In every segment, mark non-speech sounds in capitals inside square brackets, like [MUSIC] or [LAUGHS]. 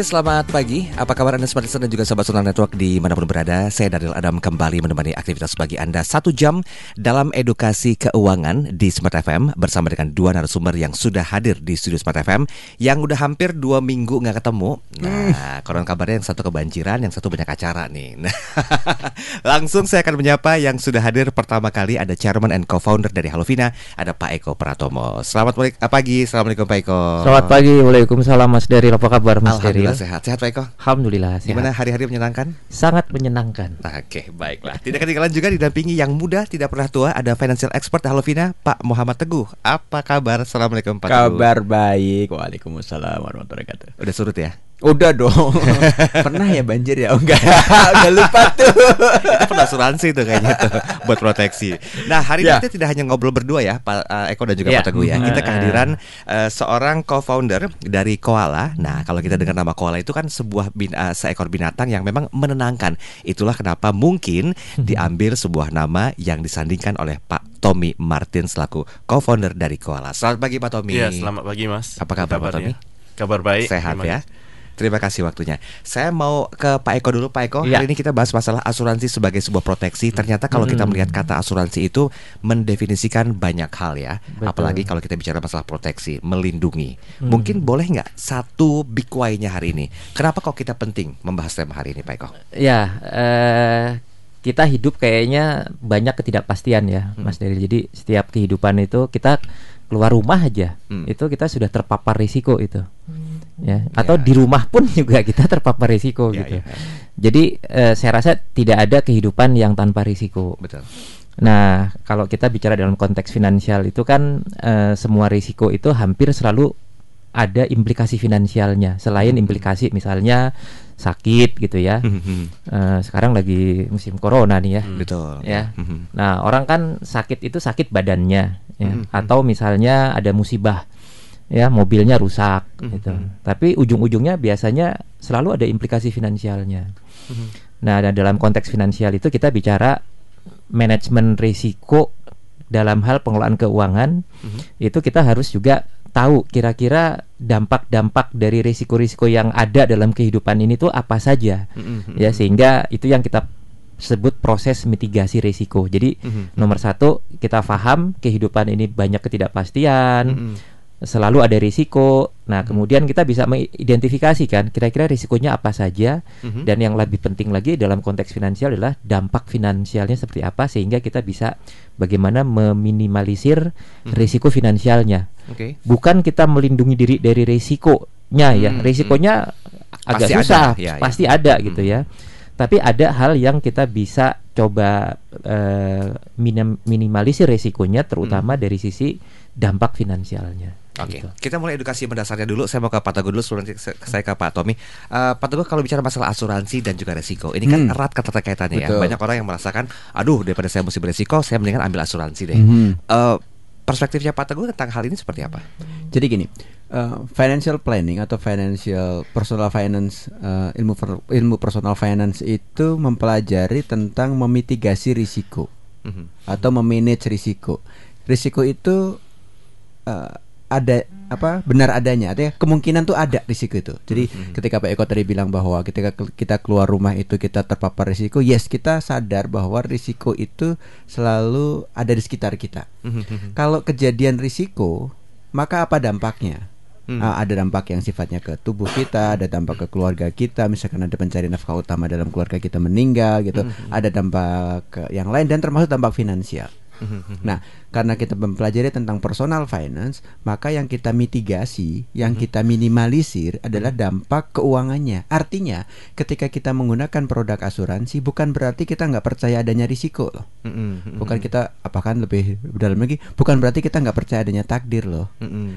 Indonesia selamat pagi. Apa kabar Anda Smart Listener dan juga Sobat Sonal Network di mana pun berada? Saya Daryl Adam kembali menemani aktivitas bagi Anda Satu jam dalam edukasi keuangan di Smart FM Bersama dengan dua narasumber yang sudah hadir di studio Smart FM Yang udah hampir dua minggu nggak ketemu. Nah koron kabarnya yang satu kebanjiran Yang satu banyak acara nih. Nah, [LAUGHS] Langsung saya akan menyapa yang sudah hadir. Pertama kali Ada Chairman and Co-Founder dari Halovina Ada Pak Eko Pratomo. Selamat pagi Assalamualaikum Pak Eko. Selamat pagi, Waalaikumsalam Mas Daryl Apa kabar Mas Alhamdulillah sehat. Sehat Pak Eko? Alhamdulillah sehat. Gimana hari-hari menyenangkan? Sangat menyenangkan. Oke, baiklah. Tidak ketinggalan juga didampingi yang muda, tidak pernah tua, ada financial expert Halovina, Pak Muhammad Teguh. Apa kabar? Assalamualaikum Pak Teguh. Kabar baik. Waalaikumsalam warahmatullahi wabarakatuh. Udah surut ya? Udah dong. [LAUGHS] Pernah ya banjir ya? Oh, enggak. [LAUGHS] Udah lupa tuh. Itu perlu asuransi tuh kayaknya tuh buat proteksi. Nah, hari Ya. ini kita tidak hanya ngobrol berdua ya, Pak eh, Eko dan juga Ya. Pak Teguh ya. Kita Mm. kehadiran eh, seorang co-founder dari Koala. Nah, kalau kita dengar nama Koala itu kan sebuah bin, eh, seekor binatang yang memang menenangkan. Itulah kenapa mungkin diambil sebuah nama yang disandingkan oleh Pak Tommy Martin selaku co-founder dari Koala. Selamat pagi Pak Tommy. Iya, selamat pagi Mas. Apa kabar, Pak? Tommy? Kabar baik. Sehat ya. Terima kasih waktunya. Saya mau ke Pak Eko dulu, Pak Eko. Iya. Hari ini kita bahas masalah asuransi sebagai sebuah proteksi. Ternyata kalau kita Hmm. melihat kata asuransi itu mendefinisikan banyak hal ya. Betul. Apalagi kalau kita bicara masalah proteksi, melindungi. Hmm. Mungkin boleh nggak satu big why-nya hari ini? Kenapa kok kita penting membahas tema hari ini, Pak Eko? Ya, eh, kita hidup kayaknya banyak ketidakpastian ya, Hmm. Mas Daryl. Jadi setiap kehidupan itu kita keluar rumah aja, Hmm. itu kita sudah terpapar risiko itu. Ya, atau Ya, di rumah pun [LAUGHS] juga kita terpapar risiko Ya, gitu. ya. Jadi eh, saya rasa tidak ada kehidupan yang tanpa risiko. Betul. Nah, kalau kita bicara dalam konteks finansial itu kan eh, semua risiko itu hampir selalu ada implikasi finansialnya. Selain implikasi misalnya sakit gitu ya. Eh, sekarang lagi musim corona nih ya. Betul. Ya. Mhm. Nah, orang kan sakit itu sakit badannya ya. Mhm. atau misalnya ada musibah ya, mobilnya rusak Mhm. gitu. Tapi ujung-ujungnya biasanya selalu ada implikasi finansialnya. Mhm. Nah, dan dalam konteks finansial itu kita bicara manajemen risiko dalam hal pengelolaan keuangan Mhm. itu kita harus juga tahu kira-kira dampak-dampak dari risiko-risiko yang ada dalam kehidupan ini tuh apa saja Mhm. ya sehingga itu yang kita sebut proses mitigasi risiko. Jadi Mhm. nomor satu kita paham kehidupan ini banyak ketidakpastian, Mhm. Selalu ada risiko. Nah kemudian kita bisa mengidentifikasi kan kira-kira risikonya apa saja Mhm. dan yang lebih penting lagi dalam konteks finansial adalah dampak finansialnya seperti apa sehingga kita bisa bagaimana meminimalisir Mhm. risiko finansialnya. Oke. Bukan kita melindungi diri dari risikonya ya. Hmm, Risikonya agak Pasti ada, susah, ya, ya. pasti ada gitu Hmm. ya. Tapi ada hal yang kita bisa coba eh, minim- minimalisir risikonya terutama Hmm. dari sisi dampak finansialnya. Oke, gitu. kita mulai edukasi mendasarnya dulu. Saya mau ke Pak Teguh dulu, sebelum saya ke Pak Tommy. Eh, Pak Teguh, kalau bicara masalah asuransi dan juga resiko, ini kan Hmm. erat keterkaitannya ya. Betul. Banyak orang yang merasakan, aduh daripada saya mesti beresiko, saya mendingan ambil asuransi deh. Mhm. Eh, perspektifnya Pak Teguh tentang hal ini seperti apa? Jadi gini, eh, financial planning atau financial personal finance eh, ilmu per- ilmu personal finance itu mempelajari tentang memitigasi risiko Mhm. atau memanage risiko. Risiko itu eh, ada apa benar adanya, artinya kemungkinan tuh ada risiko itu. Jadi Mhm. ketika Pak Eko tadi bilang bahwa ketika ke- kita keluar rumah itu kita terpapar risiko, yes kita sadar bahwa risiko itu selalu ada di sekitar kita. Mhm. Kalau kejadian risiko, maka apa dampaknya? Hmm. Ah, ada dampak yang sifatnya ke tubuh kita, ada dampak ke keluarga kita, misalkan ada pencari nafkah utama dalam keluarga kita meninggal gitu, Hmm. ada dampak ke yang lain dan termasuk dampak finansial. Mhm. Nah, karena kita mempelajari tentang personal finance, maka yang kita mitigasi, yang Hmm. kita minimalisir adalah dampak keuangannya. Artinya, ketika kita menggunakan produk asuransi, bukan berarti kita nggak percaya adanya risiko loh. Bukan kita, apakah lebih dalam lagi? Bukan berarti kita nggak percaya adanya takdir loh.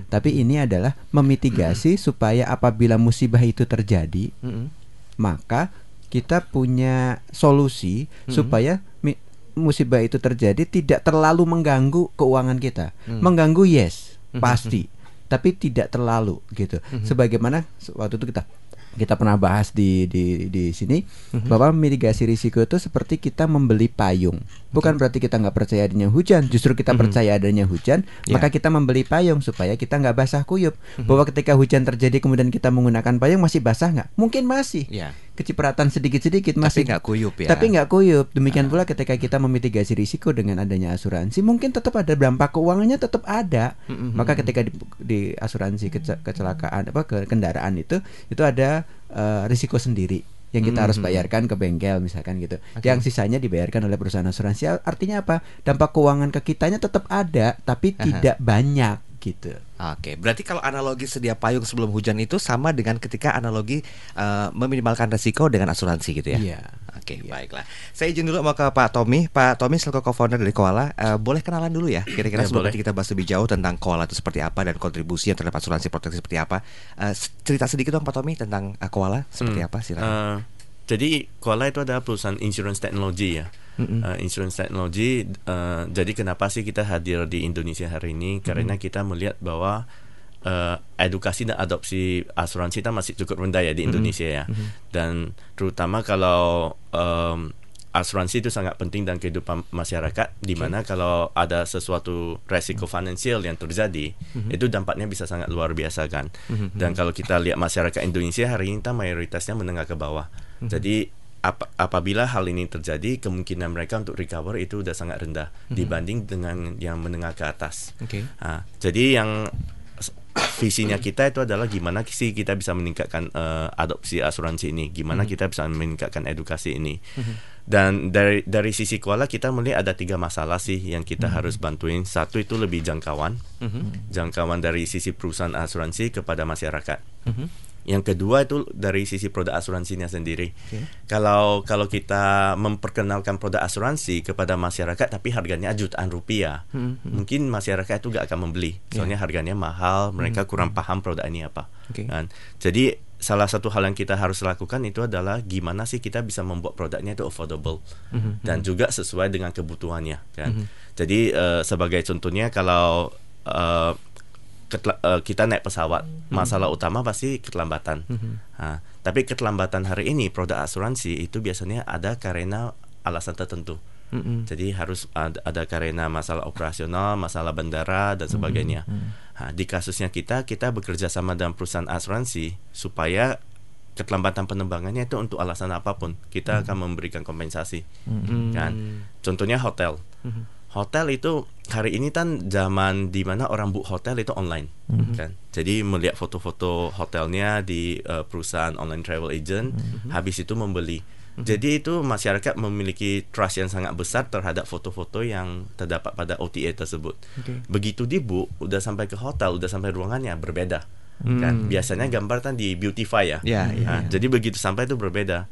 Tapi ini adalah memitigasi supaya apabila musibah itu terjadi, maka kita punya solusi supaya mi- musibah itu terjadi tidak terlalu mengganggu keuangan kita. Mhm. Mengganggu yes, Mhm. pasti, tapi tidak terlalu gitu. Mhm. Sebagaimana waktu itu kita kita pernah bahas di di di sini bahwa mitigasi risiko itu seperti kita membeli payung. Bukan berarti kita nggak percaya adanya hujan, justru kita percaya adanya hujan, Ya. maka kita membeli payung supaya kita nggak basah kuyup. Bahwa ketika hujan terjadi kemudian kita menggunakan payung masih basah nggak? Mungkin masih. Ya. Kecipratan sedikit-sedikit masih nggak kuyup ya. Tapi nggak kuyup. Demikian pula ketika kita memitigasi risiko dengan adanya asuransi, mungkin tetap ada dampak keuangannya tetap ada. Maka ketika di, di asuransi kece- kecelakaan apa ke kendaraan itu itu ada eh, risiko sendiri yang kita harus bayarkan ke bengkel misalkan gitu. Yang sisanya dibayarkan oleh perusahaan asuransi. Artinya apa? Dampak keuangan ke kitanya tetap ada, tapi Aha. tidak banyak gitu. Oke, berarti kalau analogi sedia payung sebelum hujan itu sama dengan ketika analogi eh, meminimalkan resiko dengan asuransi gitu ya? Iya. Oke, baiklah. Saya izin dulu mau ke Pak Tommy. Pak Tommy selaku co-founder dari Koala, eh, boleh kenalan dulu ya? Kira-kira Ya, sebelum nanti kita bahas lebih jauh tentang Koala itu seperti apa dan kontribusi yang terhadap asuransi proteksi seperti apa. Eh, s- cerita sedikit dong Pak Tommy tentang eh, Koala seperti Hmm. apa silakan. Eh, jadi Koala itu adalah perusahaan insurance teknologi ya. Eh, insurance teknologi. eh, jadi kenapa sih kita hadir di Indonesia hari ini? Karena kita melihat bahwa eh, edukasi dan adopsi asuransi kita masih cukup rendah ya di Indonesia ya. Dan terutama kalau em, asuransi itu sangat penting dalam kehidupan masyarakat di mana kalau ada sesuatu resiko finansial yang terjadi itu dampaknya bisa sangat luar biasa kan. Dan kalau kita lihat masyarakat Indonesia hari ini kita mayoritasnya menengah ke bawah. Jadi ap- apabila hal ini terjadi kemungkinan mereka untuk recover itu udah sangat rendah dibanding dengan yang menengah ke atas. Oke. Ah, jadi yang visinya kita itu adalah gimana sih kita bisa meningkatkan eh, adopsi asuransi ini, gimana kita bisa meningkatkan edukasi ini. Dan dari dari sisi koala kita melihat ada tiga masalah sih yang kita harus bantuin. Satu itu lebih jangkauan, jangkauan dari sisi perusahaan asuransi kepada masyarakat. Yang kedua itu dari sisi produk asuransinya sendiri. Kalau kalau kita memperkenalkan produk asuransi kepada masyarakat tapi harganya jutaan rupiah, mungkin masyarakat itu gak akan membeli. Soalnya harganya mahal, mereka kurang paham produk ini apa. Oke. Kan? Jadi salah satu hal yang kita harus lakukan itu adalah gimana sih kita bisa membuat produknya itu affordable dan juga sesuai dengan kebutuhannya kan. Jadi eh, sebagai contohnya kalau eh, eh, kita naik pesawat, masalah utama pasti keterlambatan. Ha, tapi keterlambatan hari ini produk asuransi itu biasanya ada karena alasan tertentu. Jadi harus ada, ada karena masalah operasional, masalah bandara dan sebagainya. Ha, di kasusnya kita, kita bekerja sama dengan perusahaan asuransi supaya keterlambatan penerbangannya itu untuk alasan apa pun kita akan memberikan kompensasi. Kan? Contohnya hotel. Hotel itu hari ini kan zaman di mana orang book hotel itu online, kan. Jadi melihat foto-foto hotelnya di eh, perusahaan online travel agent, habis itu membeli. Jadi itu masyarakat memiliki trust yang sangat besar terhadap foto-foto yang terdapat pada OTA tersebut. Begitu di book, udah sampai ke hotel, udah sampai ruangannya berbeda. Kan biasanya gambar kan di beautify ya. Ya, ya, Nah, ya. Jadi begitu sampai itu berbeda.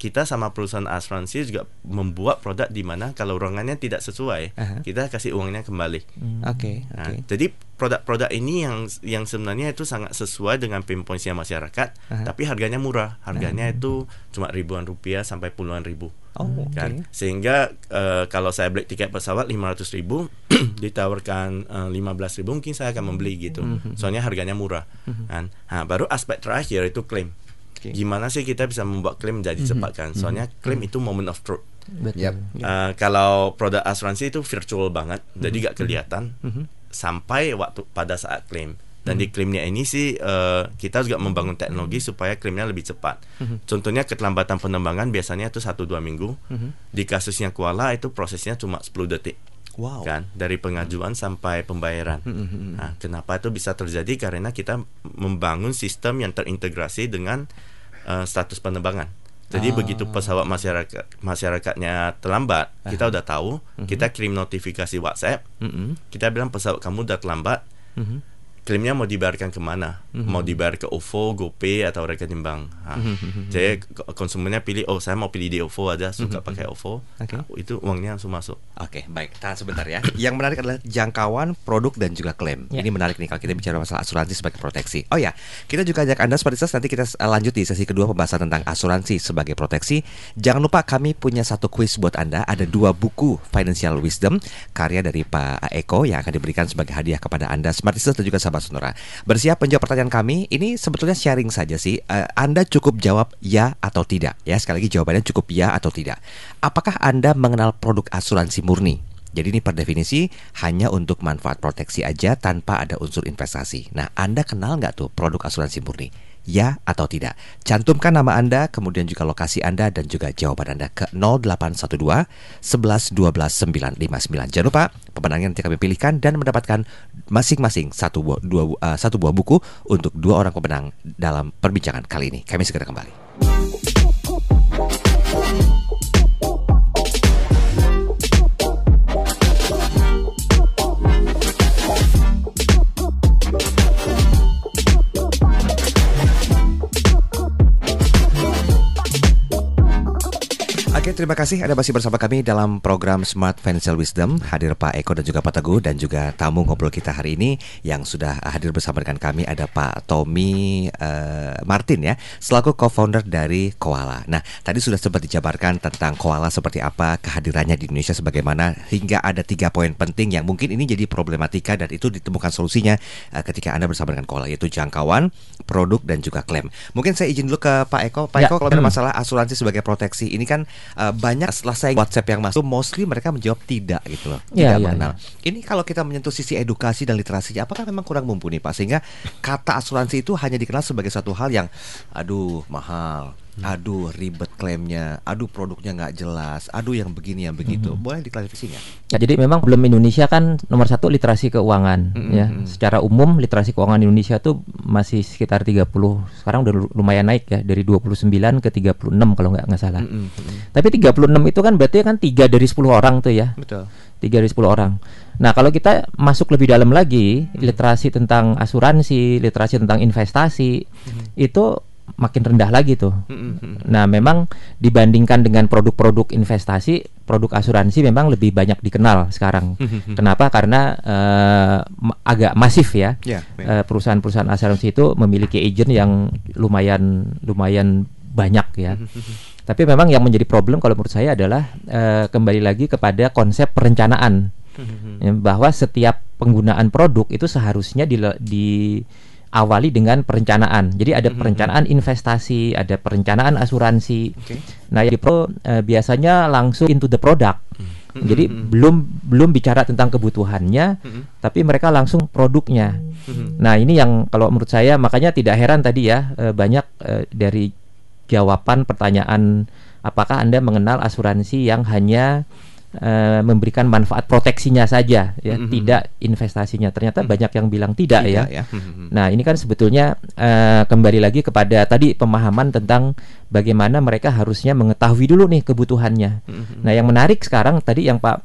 Kita sama perusahaan asuransi juga membuat produk di mana kalau ruangannya tidak sesuai, Aha. kita kasih uangnya kembali. Oke, Nah, oke. Jadi produk-produk ini yang yang sebenarnya itu sangat sesuai dengan pain points-nya masyarakat, Aha. tapi harganya murah. Harganya itu cuma ribuan rupiah sampai puluhan ribu. Oh, oke. Kan? Sehingga eh, kalau saya beli tiket pesawat 500 ribu [CLEARS THROAT] ditawarkan eh, 15 ribu mungkin saya akan membeli gitu. Mhm. Soalnya harganya murah. Kan? Nah, baru aspek terakhir itu klaim. Oke. Gimana sih kita bisa membuat klaim menjadi cepat kan? Soalnya klaim itu moment of truth. Betul. Yap. Uh, kalau produk asuransi itu virtual banget, jadi gak kelihatan sampai waktu pada saat klaim. Dan di klaimnya ini sih uh, kita juga membangun teknologi supaya klaimnya lebih cepat. Contohnya keterlambatan penerbangan biasanya itu 1-2 minggu. Di kasusnya Kuala itu prosesnya cuma 10 detik. Wow. Kan dari pengajuan sampai pembayaran. Nah, kenapa itu bisa terjadi? Karena kita membangun sistem yang terintegrasi dengan uh, status penerbangan. Jadi Ah. begitu pesawat masyarakat masyarakatnya terlambat, kita udah tahu, kita kirim notifikasi WhatsApp, Mm-mm. kita bilang pesawat kamu udah terlambat, Mhm. Klaimnya mau dibayarkan ke mana? Mau dibayar ke OVO, GoPay atau rekening bank? Ha. Jadi k- konsumennya pilih, oh saya mau pilih di OVO aja, suka pakai OVO, Oke. Nah, itu uangnya langsung masuk. Oke, baik. Tahan sebentar ya. Yang menarik adalah jangkauan produk dan juga klaim. Ya. Ini menarik nih kalau kita bicara masalah asuransi sebagai proteksi. Oh ya, kita juga ajak Anda seperti nanti kita eh, lanjut di sesi kedua pembahasan tentang asuransi sebagai proteksi. Jangan lupa kami punya satu kuis buat Anda. Ada dua buku Financial Wisdom karya dari Pak Eko yang akan diberikan sebagai hadiah kepada Anda Smart Listeners dan juga sahabat Sahabat Sonora. Bersiap menjawab pertanyaan kami. Ini sebetulnya sharing saja sih. Eh, anda cukup jawab ya atau tidak. Ya, sekali lagi jawabannya cukup ya atau tidak. Apakah Anda mengenal produk asuransi murni? Jadi ini per definisi hanya untuk manfaat proteksi aja tanpa ada unsur investasi. Nah, Anda kenal nggak tuh produk asuransi murni? Ya atau tidak? Cantumkan nama Anda, kemudian juga lokasi Anda dan juga jawaban Anda ke 0812 11 12 959. Jangan lupa pemenangnya nanti kami pilihkan dan mendapatkan masing-masing satu buah, uh, satu buah buku untuk dua orang pemenang dalam perbincangan kali ini. Kami segera kembali. Oke, terima kasih Anda masih bersama kami dalam program Smart Financial Wisdom. Hadir Pak Eko dan juga Pak Teguh dan juga tamu ngobrol kita hari ini yang sudah hadir bersama dengan kami ada Pak Tommy uh, Martin ya, selaku co-founder dari Koala. Nah, tadi sudah sempat dijabarkan tentang Koala seperti apa kehadirannya di Indonesia sebagaimana hingga ada tiga poin penting yang mungkin ini jadi problematika dan itu ditemukan solusinya uh, ketika Anda bersama dengan Koala yaitu jangkauan, produk dan juga klaim. Mungkin saya izin dulu ke Pak Eko. Pak ya. Eko kalau ada [CLEARS THROAT] masalah asuransi sebagai proteksi ini kan uh, banyak setelah saya WhatsApp yang masuk mostly mereka menjawab tidak gitu loh. Iya, tidak ya, mengenal. ya. ini kalau kita menyentuh sisi edukasi dan literasinya apakah memang kurang mumpuni pak? Sehingga kata asuransi itu hanya dikenal sebagai satu hal yang aduh mahal aduh ribet klaimnya, aduh produknya nggak jelas, aduh yang begini yang begitu. Mm -hmm. Boleh diklarifikasi nggak? Ya jadi memang belum Indonesia kan nomor satu literasi keuangan mm -hmm. ya. Secara umum literasi keuangan Indonesia tuh masih sekitar 30 sekarang udah lumayan naik ya dari 29 ke 36 kalau nggak nggak salah. Mm -hmm. Tapi 36 itu kan berarti kan tiga dari 10 orang tuh ya. Betul. Tiga dari 10 orang. Nah, kalau kita masuk lebih dalam lagi, literasi tentang asuransi, literasi tentang investasi, mm -hmm. itu makin rendah lagi tuh. Nah, memang dibandingkan dengan produk-produk investasi, produk asuransi memang lebih banyak dikenal sekarang. Kenapa? Karena uh, agak masif ya. Yeah, yeah. Uh, perusahaan-perusahaan asuransi itu memiliki agent yang lumayan lumayan banyak ya. Tapi memang yang menjadi problem kalau menurut saya adalah uh, kembali lagi kepada konsep perencanaan. ya, bahwa setiap penggunaan produk itu seharusnya di, di awali dengan perencanaan. Jadi ada mm-hmm. perencanaan investasi, ada perencanaan asuransi. Okay. Nah, di pro uh, biasanya langsung into the product. Mm-hmm. Jadi mm-hmm. belum belum bicara tentang kebutuhannya, mm-hmm. tapi mereka langsung produknya. Mm-hmm. Nah, ini yang kalau menurut saya makanya tidak heran tadi ya uh, banyak uh, dari jawaban pertanyaan apakah Anda mengenal asuransi yang hanya uh, memberikan manfaat proteksinya saja ya mm-hmm. tidak investasinya ternyata mm-hmm. banyak yang bilang tidak, tidak ya, ya. Mm-hmm. nah ini kan sebetulnya uh, kembali lagi kepada tadi pemahaman tentang bagaimana mereka harusnya mengetahui dulu nih kebutuhannya mm-hmm. nah yang menarik sekarang tadi yang Pak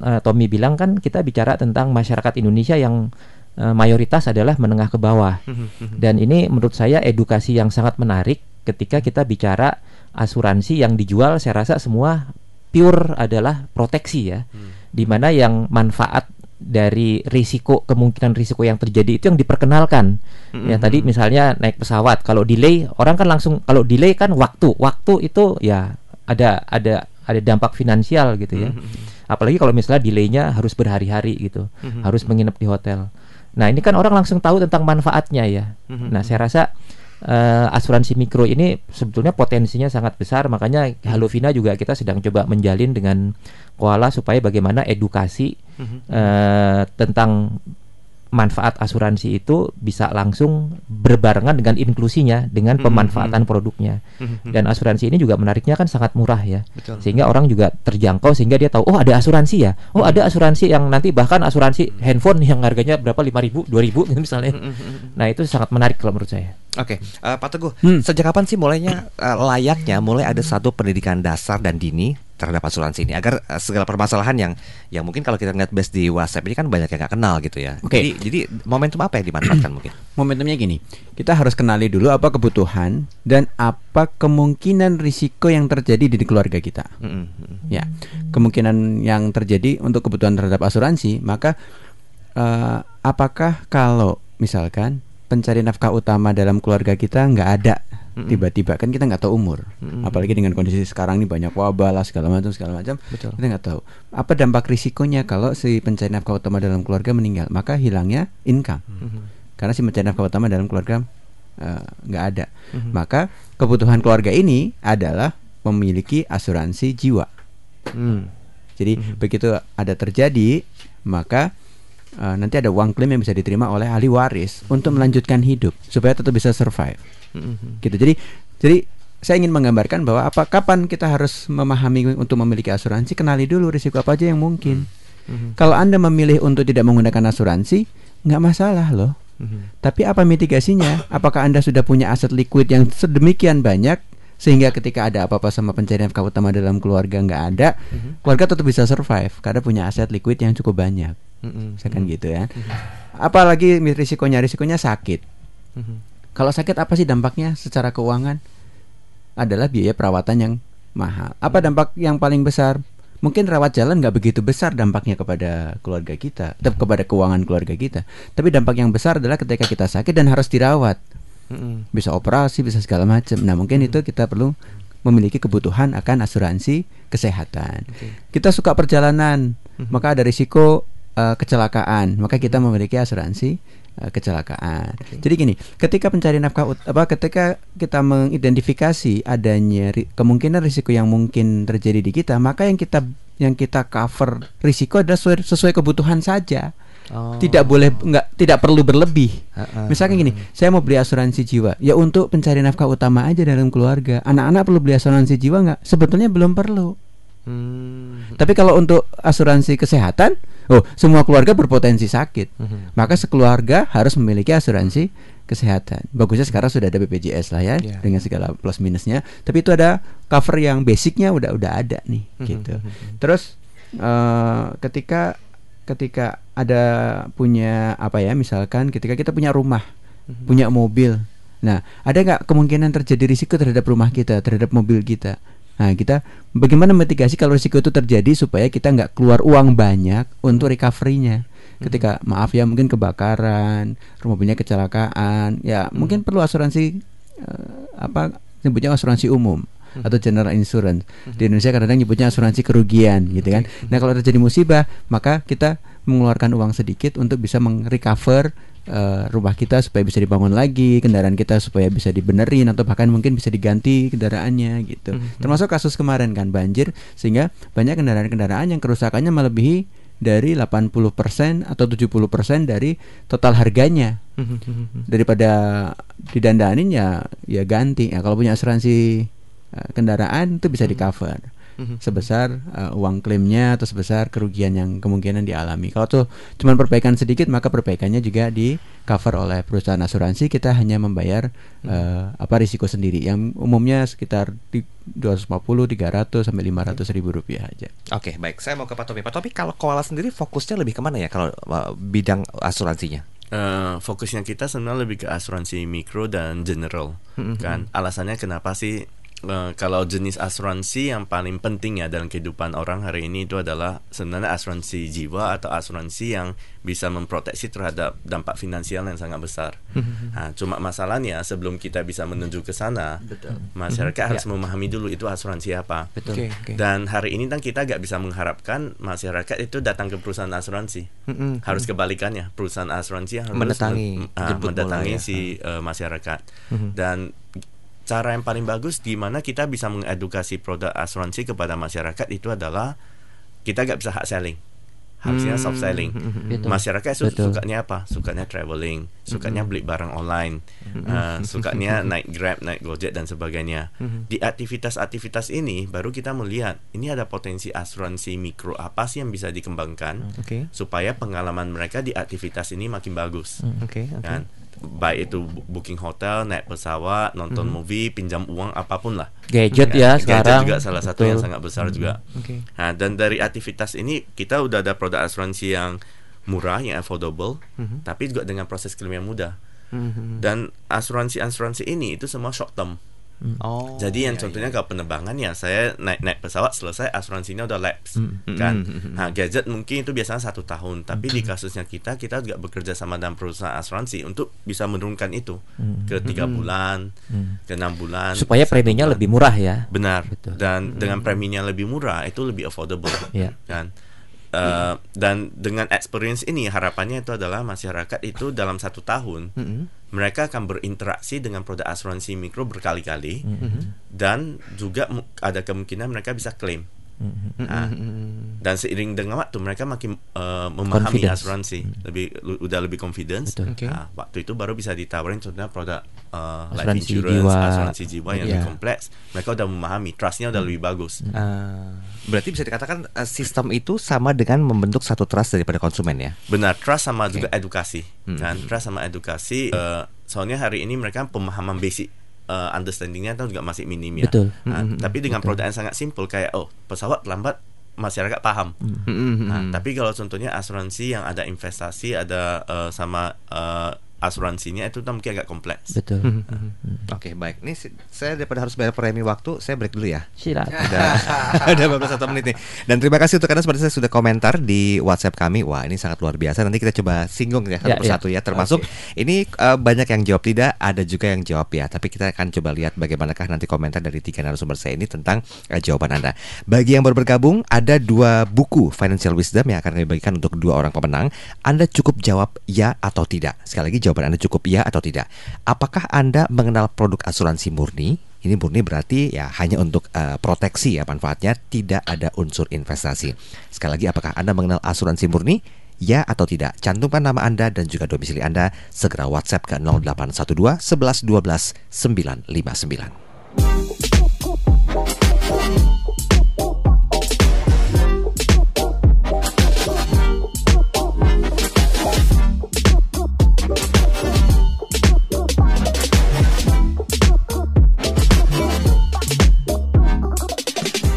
uh, Tommy bilang kan kita bicara tentang masyarakat Indonesia yang uh, mayoritas adalah menengah ke bawah mm-hmm. dan ini menurut saya edukasi yang sangat menarik ketika kita bicara asuransi yang dijual saya rasa semua pure adalah proteksi ya, hmm. di mana yang manfaat dari risiko kemungkinan risiko yang terjadi itu yang diperkenalkan. Mm-hmm. Ya tadi misalnya naik pesawat, kalau delay orang kan langsung kalau delay kan waktu, waktu itu ya ada ada ada dampak finansial gitu ya. Mm-hmm. Apalagi kalau misalnya delaynya harus berhari-hari gitu, mm-hmm. harus menginap di hotel. Nah ini kan orang langsung tahu tentang manfaatnya ya. Mm-hmm. Nah saya rasa uh, asuransi mikro ini sebetulnya potensinya sangat besar. Makanya Halo Vina juga kita sedang coba menjalin dengan Koala supaya bagaimana edukasi uh, tentang manfaat asuransi itu bisa langsung berbarengan dengan inklusinya dengan pemanfaatan produknya. Dan asuransi ini juga menariknya kan sangat murah ya. Betul. sehingga orang juga terjangkau sehingga dia tahu oh ada asuransi ya. Oh ada asuransi yang nanti bahkan asuransi handphone yang harganya berapa? lima ribu dua ribu misalnya. Nah itu sangat menarik kalau menurut saya. Oke, okay. uh, eh, Pak Teguh, hmm. sejak kapan sih mulainya uh, layaknya mulai ada satu pendidikan dasar dan dini terhadap asuransi ini agar uh, segala permasalahan yang yang mungkin kalau kita lihat base di WhatsApp ini kan banyak yang nggak kenal gitu ya. Oke. Okay. Jadi, jadi momentum apa yang dimanfaatkan mungkin? [CLEARS THROAT] Momentumnya gini, kita harus kenali dulu apa kebutuhan dan apa kemungkinan risiko yang terjadi di keluarga kita. Mm -hmm. Ya, kemungkinan yang terjadi untuk kebutuhan terhadap asuransi, maka uh, apakah kalau misalkan pencari nafkah utama dalam keluarga kita nggak ada tiba-tiba kan kita nggak tahu umur mm-hmm. apalagi dengan kondisi sekarang ini banyak wabah lah segala macam segala macam Betul. kita nggak tahu apa dampak risikonya kalau si pencari nafkah utama dalam keluarga meninggal maka hilangnya income mm-hmm. karena si pencari nafkah utama dalam keluarga eh, nggak ada. Maka kebutuhan keluarga ini adalah memiliki asuransi jiwa. Hmm. Jadi begitu ada terjadi, maka eh, nanti ada uang klaim yang bisa diterima oleh ahli waris untuk melanjutkan hidup supaya tetap bisa survive. Gitu. Jadi jadi saya ingin menggambarkan bahwa apa kapan kita harus memahami untuk memiliki asuransi, kenali dulu risiko apa aja yang mungkin. Kalau Anda memilih untuk tidak menggunakan asuransi, nggak masalah loh. Tapi apa mitigasinya? Apakah Anda sudah punya aset liquid yang sedemikian banyak sehingga ketika ada apa-apa sama pencarian nafkah utama dalam keluarga nggak ada, keluarga tetap bisa survive karena punya aset liquid yang cukup banyak. Misalkan gitu ya. Apalagi risikonya risikonya sakit. Kalau sakit apa sih dampaknya secara keuangan? Adalah biaya perawatan yang mahal. Apa dampak yang paling besar? Mungkin rawat jalan nggak begitu besar dampaknya kepada keluarga kita, tetap kepada keuangan keluarga kita. Tapi dampak yang besar adalah ketika kita sakit dan harus dirawat, bisa operasi, bisa segala macam. Nah mungkin itu kita perlu memiliki kebutuhan akan asuransi kesehatan. Kita suka perjalanan, maka ada risiko eh, kecelakaan, maka kita memiliki asuransi eh, kecelakaan. Jadi gini, ketika pencari nafkah apa ketika kita mengidentifikasi adanya ri- kemungkinan risiko yang mungkin terjadi di kita, maka yang kita yang kita cover risiko adalah sesuai, sesuai kebutuhan saja. Oh. Tidak boleh nggak tidak perlu berlebih. Ha-ha. Misalkan gini, saya mau beli asuransi jiwa, ya untuk pencari nafkah utama aja dalam keluarga. Anak-anak perlu beli asuransi jiwa nggak? Sebetulnya belum perlu. Hmm. Tapi kalau untuk asuransi kesehatan, oh semua keluarga berpotensi sakit, Mhm. maka sekeluarga harus memiliki asuransi kesehatan. Bagusnya sekarang sudah ada BPJS lah ya, Ya. dengan segala plus minusnya. Tapi itu ada cover yang basicnya udah udah ada nih, Mhm, gitu. mhm. Terus eh, ketika ketika ada punya apa ya, misalkan ketika kita punya rumah, Mhm. punya mobil, nah ada nggak kemungkinan terjadi risiko terhadap rumah kita, terhadap mobil kita? Nah, kita bagaimana mitigasi kalau risiko itu terjadi supaya kita nggak keluar uang banyak untuk recovery-nya. Ketika maaf ya mungkin kebakaran, rumah mobilnya kecelakaan, ya mungkin perlu asuransi eh, apa nyebutnya asuransi umum atau general insurance. Di Indonesia kadang-kadang nyebutnya asuransi kerugian gitu kan. Nah, kalau terjadi musibah, maka kita mengeluarkan uang sedikit untuk bisa mengrecover eh, rumah kita supaya bisa dibangun lagi, kendaraan kita supaya bisa dibenerin atau bahkan mungkin bisa diganti kendaraannya gitu. Termasuk kasus kemarin kan banjir sehingga banyak kendaraan-kendaraan yang kerusakannya melebihi dari 80% atau 70% dari total harganya. Daripada didandanin ya ya ganti. Ya kalau punya asuransi eh, kendaraan itu bisa di cover sebesar eh, uang klaimnya atau sebesar kerugian yang kemungkinan dialami. Kalau tuh cuma perbaikan sedikit maka perbaikannya juga di cover oleh perusahaan asuransi. Kita hanya membayar eh, apa risiko sendiri. Yang umumnya sekitar di 250 300 sampai 500 ribu rupiah aja. Oke, baik. Saya mau ke Pak Topi. Pak Topi, kalau Koala sendiri fokusnya lebih ke mana ya kalau uh, bidang asuransinya? Eh, fokusnya kita sebenarnya lebih ke asuransi mikro dan general kan. Alasannya kenapa sih eh, kalau jenis asuransi yang paling penting ya dalam kehidupan orang hari ini itu adalah sebenarnya asuransi jiwa atau asuransi yang bisa memproteksi terhadap dampak finansial yang sangat besar. [LAUGHS] Nah, cuma masalahnya sebelum kita bisa menuju ke sana, masyarakat harus [LAUGHS] memahami dulu itu asuransi apa. Betul. Oke, oke. Dan hari ini kan kita gak bisa mengharapkan masyarakat itu datang ke perusahaan asuransi. Harus kebalikannya, perusahaan asuransi yang harus Mendatangi, men- jemput bola mendatangi ya. si eh, masyarakat. Dan cara yang paling bagus di mana kita bisa mengedukasi produk asuransi kepada masyarakat itu adalah kita gak bisa hard selling. Harusnya soft selling. Betul. Masyarakat su- Betul. sukanya apa? Sukanya traveling, sukanya beli barang online, eh, sukanya naik Grab, naik Gojek dan sebagainya. Di aktivitas-aktivitas ini baru kita melihat ini ada potensi asuransi mikro apa sih yang bisa dikembangkan Oke. supaya pengalaman mereka di aktivitas ini makin bagus. Oke, oke. Kan? Baik itu booking hotel, naik pesawat, nonton movie, pinjam uang apa pun lah. Gadget Kan? ya Gadget sekarang. juga salah satu yang Betul. sangat besar juga. Oke. Nah, dan dari aktivitas ini kita udah ada produk asuransi yang murah, yang affordable, tapi juga dengan proses klaim yang mudah. Mhm. Dan asuransi-asuransi ini itu semua short term. Oh. Jadi yang iya, contohnya iya. kalau penerbangan ya saya naik naik pesawat selesai asuransinya udah lapse kan. Nah gadget mungkin itu biasanya satu tahun, tapi di kasusnya kita kita juga bekerja sama dengan perusahaan asuransi untuk bisa menurunkan itu ke tiga bulan, ke enam bulan. Supaya preminya bulan. lebih murah ya. benar Betul. dan dengan preminya lebih murah itu lebih affordable Iya. kan. Uh, dan dengan experience ini harapannya itu adalah masyarakat itu dalam satu tahun Mm-mm. mereka akan berinteraksi dengan produk asuransi mikro berkali-kali Mm-hmm. dan juga ada kemungkinan mereka bisa klaim. Mm-hmm. Nah, dan seiring dengan waktu mereka makin uh, memahami Confidence. asuransi, lebih lu- udah lebih confidence. Betul. Oke. Nah, waktu itu baru bisa ditawarin contohnya produk uh, life insurance, jiwa. asuransi jiwa yang Iya. lebih kompleks. Mereka udah memahami, trustnya udah lebih bagus. Ah, berarti bisa dikatakan eh, sistem itu sama dengan membentuk satu trust daripada konsumen ya. Benar, trust sama Oke. juga edukasi. Hmm. Kan, trust sama edukasi. eh, soalnya hari ini mereka pemahaman basic eh, understandingnya itu juga masih minim ya. Betul. Nah, Hmm, tapi dengan produk yang sangat simple kayak oh pesawat lambat masyarakat paham. Hmm. Nah, tapi kalau contohnya asuransi yang ada investasi, ada eh, sama eh, asuransinya itu mungkin agak kompleks. Betul. Oke baik, ini si- saya daripada harus bayar premi waktu, saya break dulu ya. Silakan. Udah, udah 15 menit nih. Dan terima kasih untuk Anda seperti saya sudah komentar di WhatsApp kami. Wah, ini sangat luar biasa. Nanti kita coba singgung ya satu Ya, persatu ya. Termasuk ini eh, banyak yang jawab tidak, ada juga yang jawab ya. Tapi kita akan coba lihat bagaimanakah nanti komentar dari tiga narasumber saya ini tentang eh, jawaban Anda. Bagi yang baru bergabung, ada dua buku Financial Wisdom yang akan kami bagikan untuk dua orang pemenang. Anda cukup jawab ya atau tidak. Sekali lagi jawaban Anda cukup ya atau tidak. Apakah Anda mengenal produk asuransi murni? Ini murni berarti ya hanya untuk eh, proteksi ya manfaatnya tidak ada unsur investasi. Sekali lagi apakah Anda mengenal asuransi murni? Ya atau tidak? Cantumkan nama Anda dan juga domisili Anda segera WhatsApp ke 0812 11 12 959.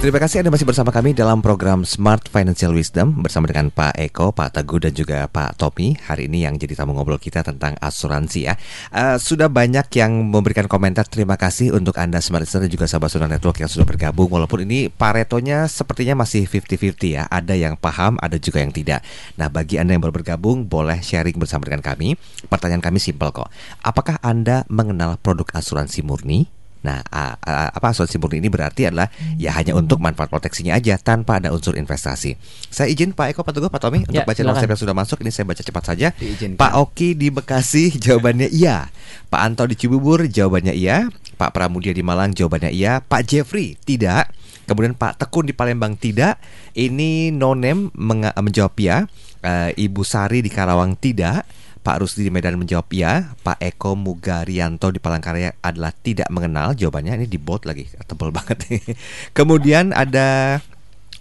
Terima kasih Anda masih bersama kami dalam program Smart Financial Wisdom bersama dengan Pak Eko, Pak Teguh dan juga Pak Topi. Hari ini yang jadi tamu ngobrol kita tentang asuransi ya. Eh, sudah banyak yang memberikan komentar. Terima kasih untuk Anda Smart Listener dan juga sahabat Sunan Network yang sudah bergabung. Walaupun ini paretonya sepertinya masih 50-50 ya. Ada yang paham, ada juga yang tidak. Nah, bagi Anda yang baru bergabung, boleh sharing bersama dengan kami. Pertanyaan kami simpel kok. Apakah Anda mengenal produk asuransi murni? Nah, a- a- apa asuransi murni ini berarti adalah ya hanya untuk manfaat proteksinya aja tanpa ada unsur investasi. Saya izin Pak Eko, Pak Teguh, Pak Tommy untuk Ya, baca. WhatsApp yang sudah masuk. Ini saya baca cepat saja. Diizinkan. Pak Oki di Bekasi [LAUGHS] jawabannya iya. Pak Anto di Cibubur jawabannya iya. Pak Pramudia di Malang jawabannya iya. Pak Jeffrey tidak. Kemudian Pak Tekun di Palembang tidak. Ini Nonem menjawab ya. Eh, Ibu Sari di Karawang tidak. Pak Rusdi di Medan menjawab ya. Pak Eko Mugarianto di Palangkaraya adalah tidak mengenal. Jawabannya ini di bot lagi, tebel banget. [LAUGHS] Kemudian ada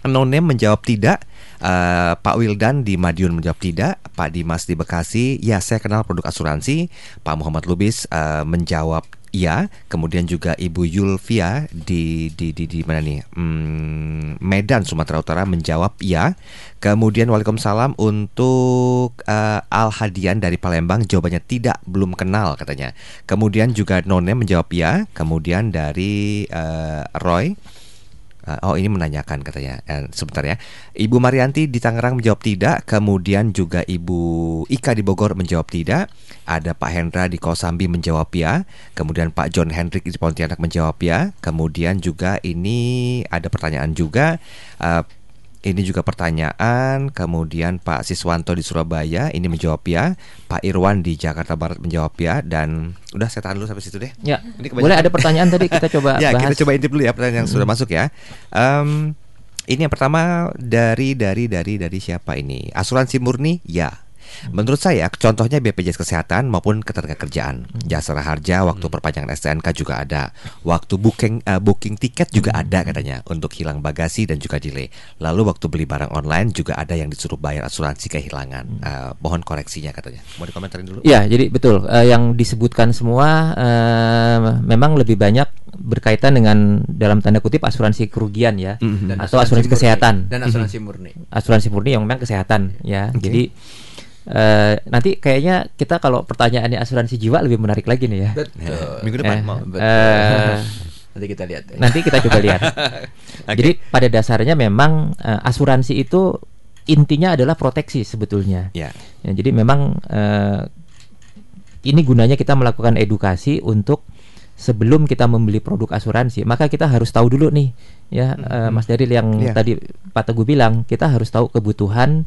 Nonem menjawab tidak. Eh, Pak Wildan di Madiun menjawab tidak. Pak Dimas di Bekasi, ya saya kenal produk asuransi. Pak Muhammad Lubis eh, menjawab iya. Kemudian juga Ibu Yulvia di di di, di mana nih? Hmm, Medan Sumatera Utara menjawab iya. Kemudian Waalaikumsalam untuk eh, Al Hadian dari Palembang jawabannya tidak belum kenal katanya. Kemudian juga None menjawab ya. Kemudian dari eh, Roy Uh, oh ini menanyakan katanya. Eh, sebentar ya. Ibu Marianti di Tangerang menjawab tidak. Kemudian juga Ibu Ika di Bogor menjawab tidak. Ada Pak Hendra di Kosambi menjawab ya. Kemudian Pak John Hendrik di Pontianak menjawab ya. Kemudian juga ini ada pertanyaan juga. Uh, ini juga pertanyaan, kemudian Pak Siswanto di Surabaya ini menjawab ya, Pak Irwan di Jakarta Barat menjawab ya, dan udah saya tahan dulu sampai situ deh. Ya, Ini kebanyakan. boleh ada pertanyaan tadi kita coba [LAUGHS] ya bahas. kita coba intip dulu ya pertanyaan yang sudah masuk ya. Em, ini yang pertama dari dari dari dari siapa ini? Asuransi murni ya. Menurut saya contohnya BPJS Kesehatan maupun ketenagakerjaan, jasa harja, waktu perpanjangan STNK juga ada, waktu booking eh, booking tiket juga ada katanya untuk hilang bagasi dan juga delay. Lalu waktu beli barang online juga ada yang disuruh bayar asuransi kehilangan. Eh, mohon koreksinya katanya. Mau dikomentarin dulu? Ya, jadi betul Eh, yang disebutkan semua eh, memang lebih banyak berkaitan dengan dalam tanda kutip asuransi kerugian ya, Mhm. Dan atau asuransi murni. kesehatan. dan asuransi murni. asuransi murni yang memang kesehatan ya. Oke. Jadi eh, nanti kayaknya kita kalau pertanyaannya asuransi jiwa lebih menarik lagi nih ya. Betul. Minggu depan Eh, mau. Betul. eh, [LAUGHS] Nanti kita lihat. ya. nanti kita coba lihat. [LAUGHS] Oke. Jadi pada dasarnya memang eh, asuransi itu intinya adalah proteksi sebetulnya. Ya. Ya, jadi memang eh, ini gunanya kita melakukan edukasi untuk sebelum kita membeli produk asuransi, maka kita harus tahu dulu nih, ya eh, Mas Daril yang Iya. tadi Pak Teguh bilang, kita harus tahu kebutuhan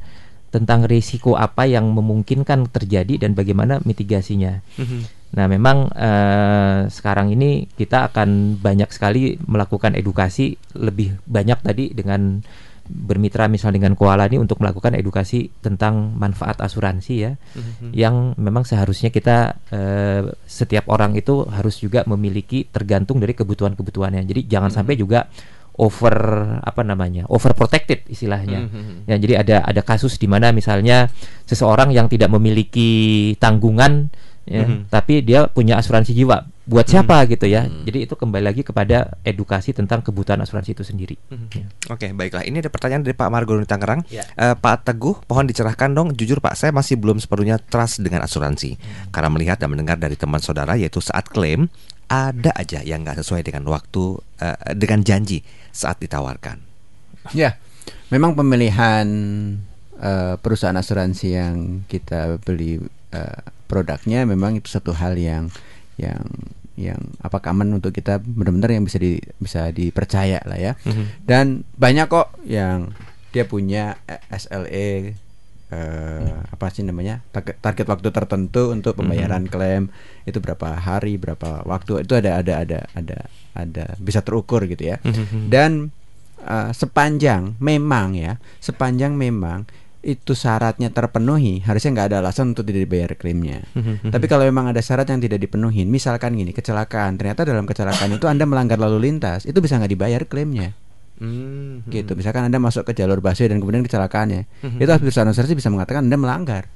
tentang risiko apa yang memungkinkan terjadi dan bagaimana mitigasinya. Nah, memang eh, sekarang ini kita akan banyak sekali melakukan edukasi lebih banyak tadi dengan bermitra misalnya dengan Koala ini untuk melakukan edukasi tentang manfaat asuransi ya, yang memang seharusnya kita eh, setiap orang itu harus juga memiliki tergantung dari kebutuhan-kebutuhannya. Jadi jangan sampai juga over apa namanya overprotected istilahnya. Ya, jadi ada ada kasus di mana misalnya seseorang yang tidak memiliki tanggungan ya, Mhm. tapi dia punya asuransi jiwa. Buat siapa gitu ya. Jadi itu kembali lagi kepada edukasi tentang kebutuhan asuransi itu sendiri. Ya. Oke, baiklah. Ini ada pertanyaan dari Pak Margo di Tangerang. Ya. Eh, Pak Teguh, mohon dicerahkan dong. Jujur Pak, saya masih belum sepenuhnya trust dengan asuransi. Karena melihat dan mendengar dari teman saudara, yaitu saat klaim ada aja yang nggak sesuai dengan waktu, eh, dengan janji saat ditawarkan. Ya, memang pemilihan eh, perusahaan asuransi yang kita beli eh, produknya memang itu satu hal yang yang yang apa aman untuk kita benar-benar yang bisa di bisa dipercaya lah ya. Dan banyak kok yang dia punya eh, SLE eh, apa sih namanya target, target waktu tertentu untuk pembayaran klaim itu berapa hari berapa waktu itu ada ada ada ada ada bisa terukur gitu ya. Dan eh, sepanjang memang ya sepanjang memang itu syaratnya terpenuhi harusnya nggak ada alasan untuk tidak dibayar klaimnya. Tapi kalau memang ada syarat yang tidak dipenuhi misalkan gini kecelakaan ternyata dalam kecelakaan itu anda melanggar lalu lintas itu bisa nggak dibayar klaimnya gitu. Misalkan anda masuk ke jalur busway dan kemudian kecelakaan ya itu perusahaan asuransi bisa mengatakan anda melanggar.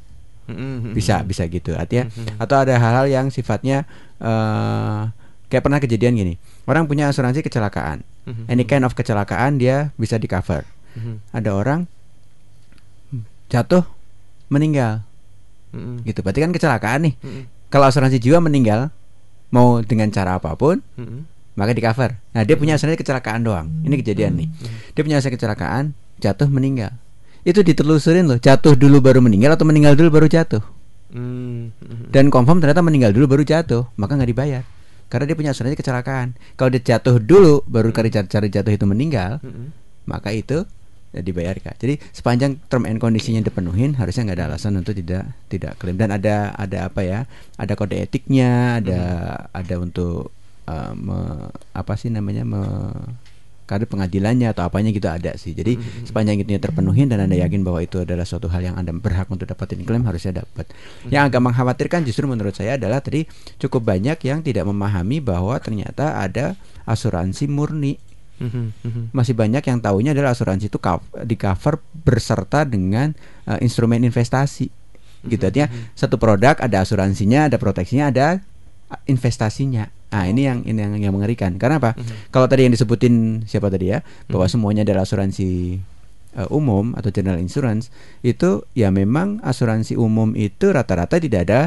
Bisa bisa gitu. Artinya atau ada hal-hal yang sifatnya eh kayak pernah kejadian gini. Orang punya asuransi kecelakaan. Any kind of kecelakaan dia bisa di cover ada orang jatuh meninggal. Gitu. Berarti kan kecelakaan nih. Kalau asuransi jiwa meninggal mau dengan cara apa pun maka di cover. Nah dia punya asuransi kecelakaan doang. Ini kejadian nih. Dia punya asuransi kecelakaan, jatuh meninggal. Itu ditelusurin loh, jatuh dulu baru meninggal atau meninggal dulu baru jatuh. Dan confirm ternyata meninggal dulu baru jatuh, maka nggak dibayar. Karena dia punya asuransi kecelakaan. Kalau dia jatuh dulu baru cari cari jatuh itu meninggal, maka itu ya dibayarkan. Jadi sepanjang term and conditionnya dipenuhin, harusnya nggak ada alasan untuk tidak tidak klaim. Dan ada ada apa ya? Ada kode etiknya, ada ada untuk uh, me- apa sih namanya me karena pengadilannya atau apanya gitu ada sih. Jadi sepanjang itu terpenuhi dan anda yakin bahwa itu adalah suatu hal yang anda berhak untuk dapatin klaim harusnya dapat. Yang agak mengkhawatirkan justru menurut saya adalah tadi cukup banyak yang tidak memahami bahwa ternyata ada asuransi murni. Masih banyak yang tahunya adalah asuransi itu di cover berserta dengan uh, instrumen investasi. Gitu. Artinya satu produk ada asuransinya ada proteksinya ada uh, investasinya nah ini yang ini yang, yang mengerikan. Karena apa? Kalau tadi yang disebutin siapa tadi ya? Bahwa semuanya adalah asuransi uh, umum atau general insurance itu ya memang asuransi umum itu rata-rata tidak ada